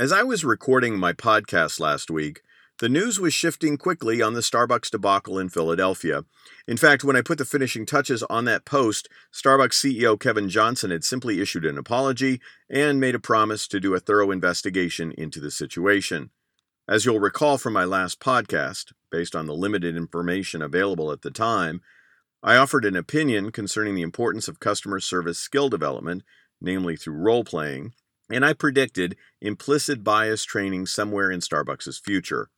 As I was recording my podcast last week, the news was shifting quickly on the Starbucks debacle in Philadelphia. In fact, when I put the finishing touches on that post, Starbucks CEO Kevin Johnson had simply issued an apology and made a promise to do a thorough investigation into the situation. As you'll recall from my last podcast, based on the limited information available at the time, I offered an opinion concerning the importance of customer service skill development, namely through role playing, and I predicted implicit bias training somewhere in Starbucks' future.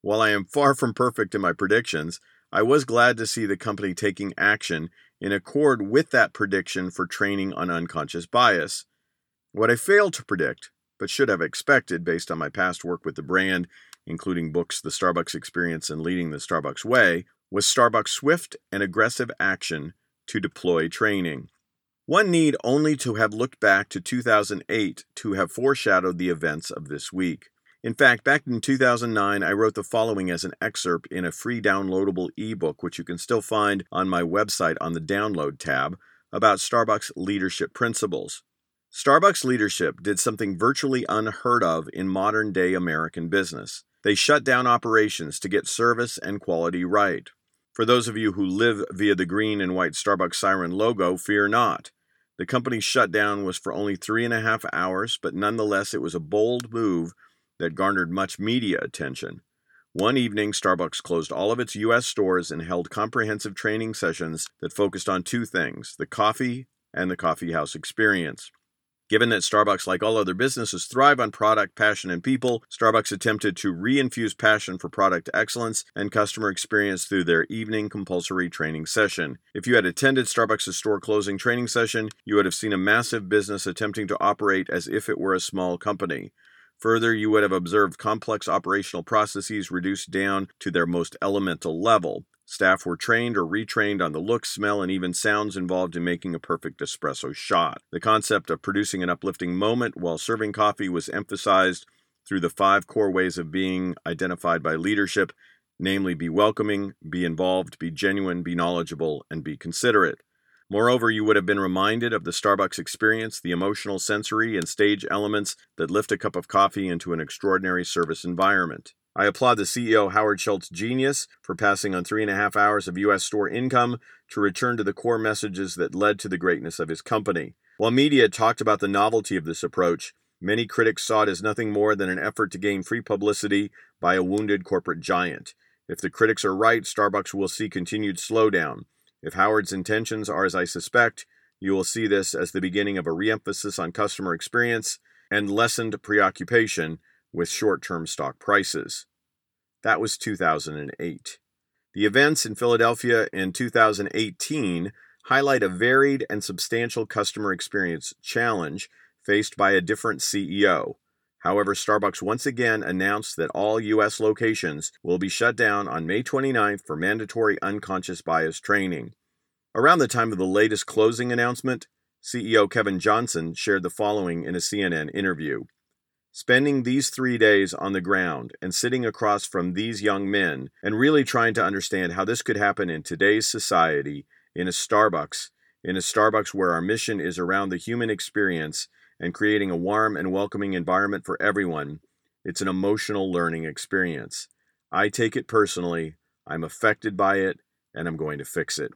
While I am far from perfect in my predictions, I was glad to see the company taking action in accord with that prediction for training on unconscious bias. What I failed to predict, but should have expected based on my past work with the brand, including books The Starbucks Experience and Leading the Starbucks Way, was Starbucks' swift and aggressive action to deploy training. One need only to have looked back to 2008 to have foreshadowed the events of this week. In fact, back in 2009, I wrote the following as an excerpt in a free downloadable ebook, which you can still find on my website on the Download tab, about Starbucks leadership principles. Starbucks leadership did something virtually unheard of in modern day American business. They shut down operations to get service and quality right. For those of you who live via the green and white Starbucks siren logo, fear not. The company's shutdown was for only three and a half hours, but nonetheless, it was a bold move that garnered much media attention. One evening, Starbucks closed all of its U.S. stores and held comprehensive training sessions that focused on two things the coffee and the coffee house experience. Given that Starbucks, like all other businesses, thrive on product, passion, and people, Starbucks attempted to reinfuse passion for product excellence and customer experience through their evening compulsory training session. If you had attended Starbucks' store closing training session, you would have seen a massive business attempting to operate as if it were a small company. Further, you would have observed complex operational processes reduced down to their most elemental level. Staff were trained or retrained on the look, smell, and even sounds involved in making a perfect espresso shot. The concept of producing an uplifting moment while serving coffee was emphasized through the five core ways of being identified by leadership namely, be welcoming, be involved, be genuine, be knowledgeable, and be considerate. Moreover, you would have been reminded of the Starbucks experience, the emotional, sensory, and stage elements that lift a cup of coffee into an extraordinary service environment. I applaud the CEO Howard Schultz's genius for passing on three and a half hours of U.S. store income to return to the core messages that led to the greatness of his company. While media talked about the novelty of this approach, many critics saw it as nothing more than an effort to gain free publicity by a wounded corporate giant. If the critics are right, Starbucks will see continued slowdown. If Howard's intentions are as I suspect, you will see this as the beginning of a reemphasis on customer experience and lessened preoccupation with short term stock prices. That was 2008. The events in Philadelphia in 2018 highlight a varied and substantial customer experience challenge faced by a different CEO. However, Starbucks once again announced that all U.S. locations will be shut down on May 29th for mandatory unconscious bias training. Around the time of the latest closing announcement, CEO Kevin Johnson shared the following in a CNN interview. Spending these three days on the ground and sitting across from these young men and really trying to understand how this could happen in today's society in a Starbucks, in a Starbucks where our mission is around the human experience and creating a warm and welcoming environment for everyone, it's an emotional learning experience. I take it personally, I'm affected by it, and I'm going to fix it.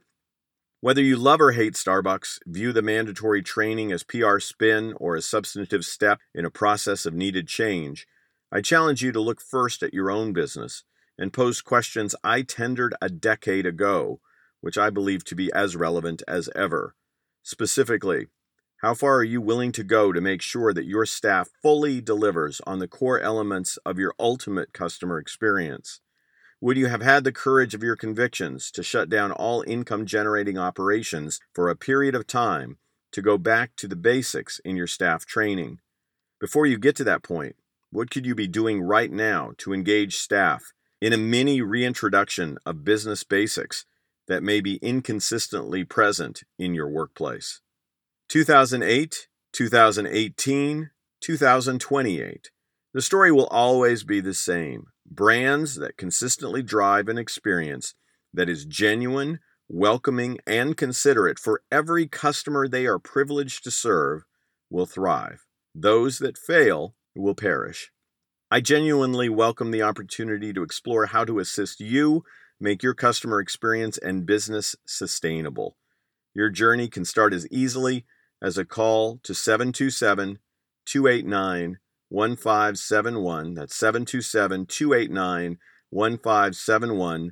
Whether you love or hate Starbucks, view the mandatory training as PR spin or a substantive step in a process of needed change, I challenge you to look first at your own business and pose questions I tendered a decade ago, which I believe to be as relevant as ever. Specifically, how far are you willing to go to make sure that your staff fully delivers on the core elements of your ultimate customer experience? Would you have had the courage of your convictions to shut down all income generating operations for a period of time to go back to the basics in your staff training? Before you get to that point, what could you be doing right now to engage staff in a mini reintroduction of business basics that may be inconsistently present in your workplace? 2008, 2018, 2028. The story will always be the same brands that consistently drive an experience that is genuine, welcoming, and considerate for every customer they are privileged to serve will thrive. Those that fail will perish. I genuinely welcome the opportunity to explore how to assist you make your customer experience and business sustainable. Your journey can start as easily as a call to 727 289 1571. That's 727 289 1571.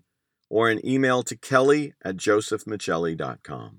Or an email to kelly at josephmichelli.com.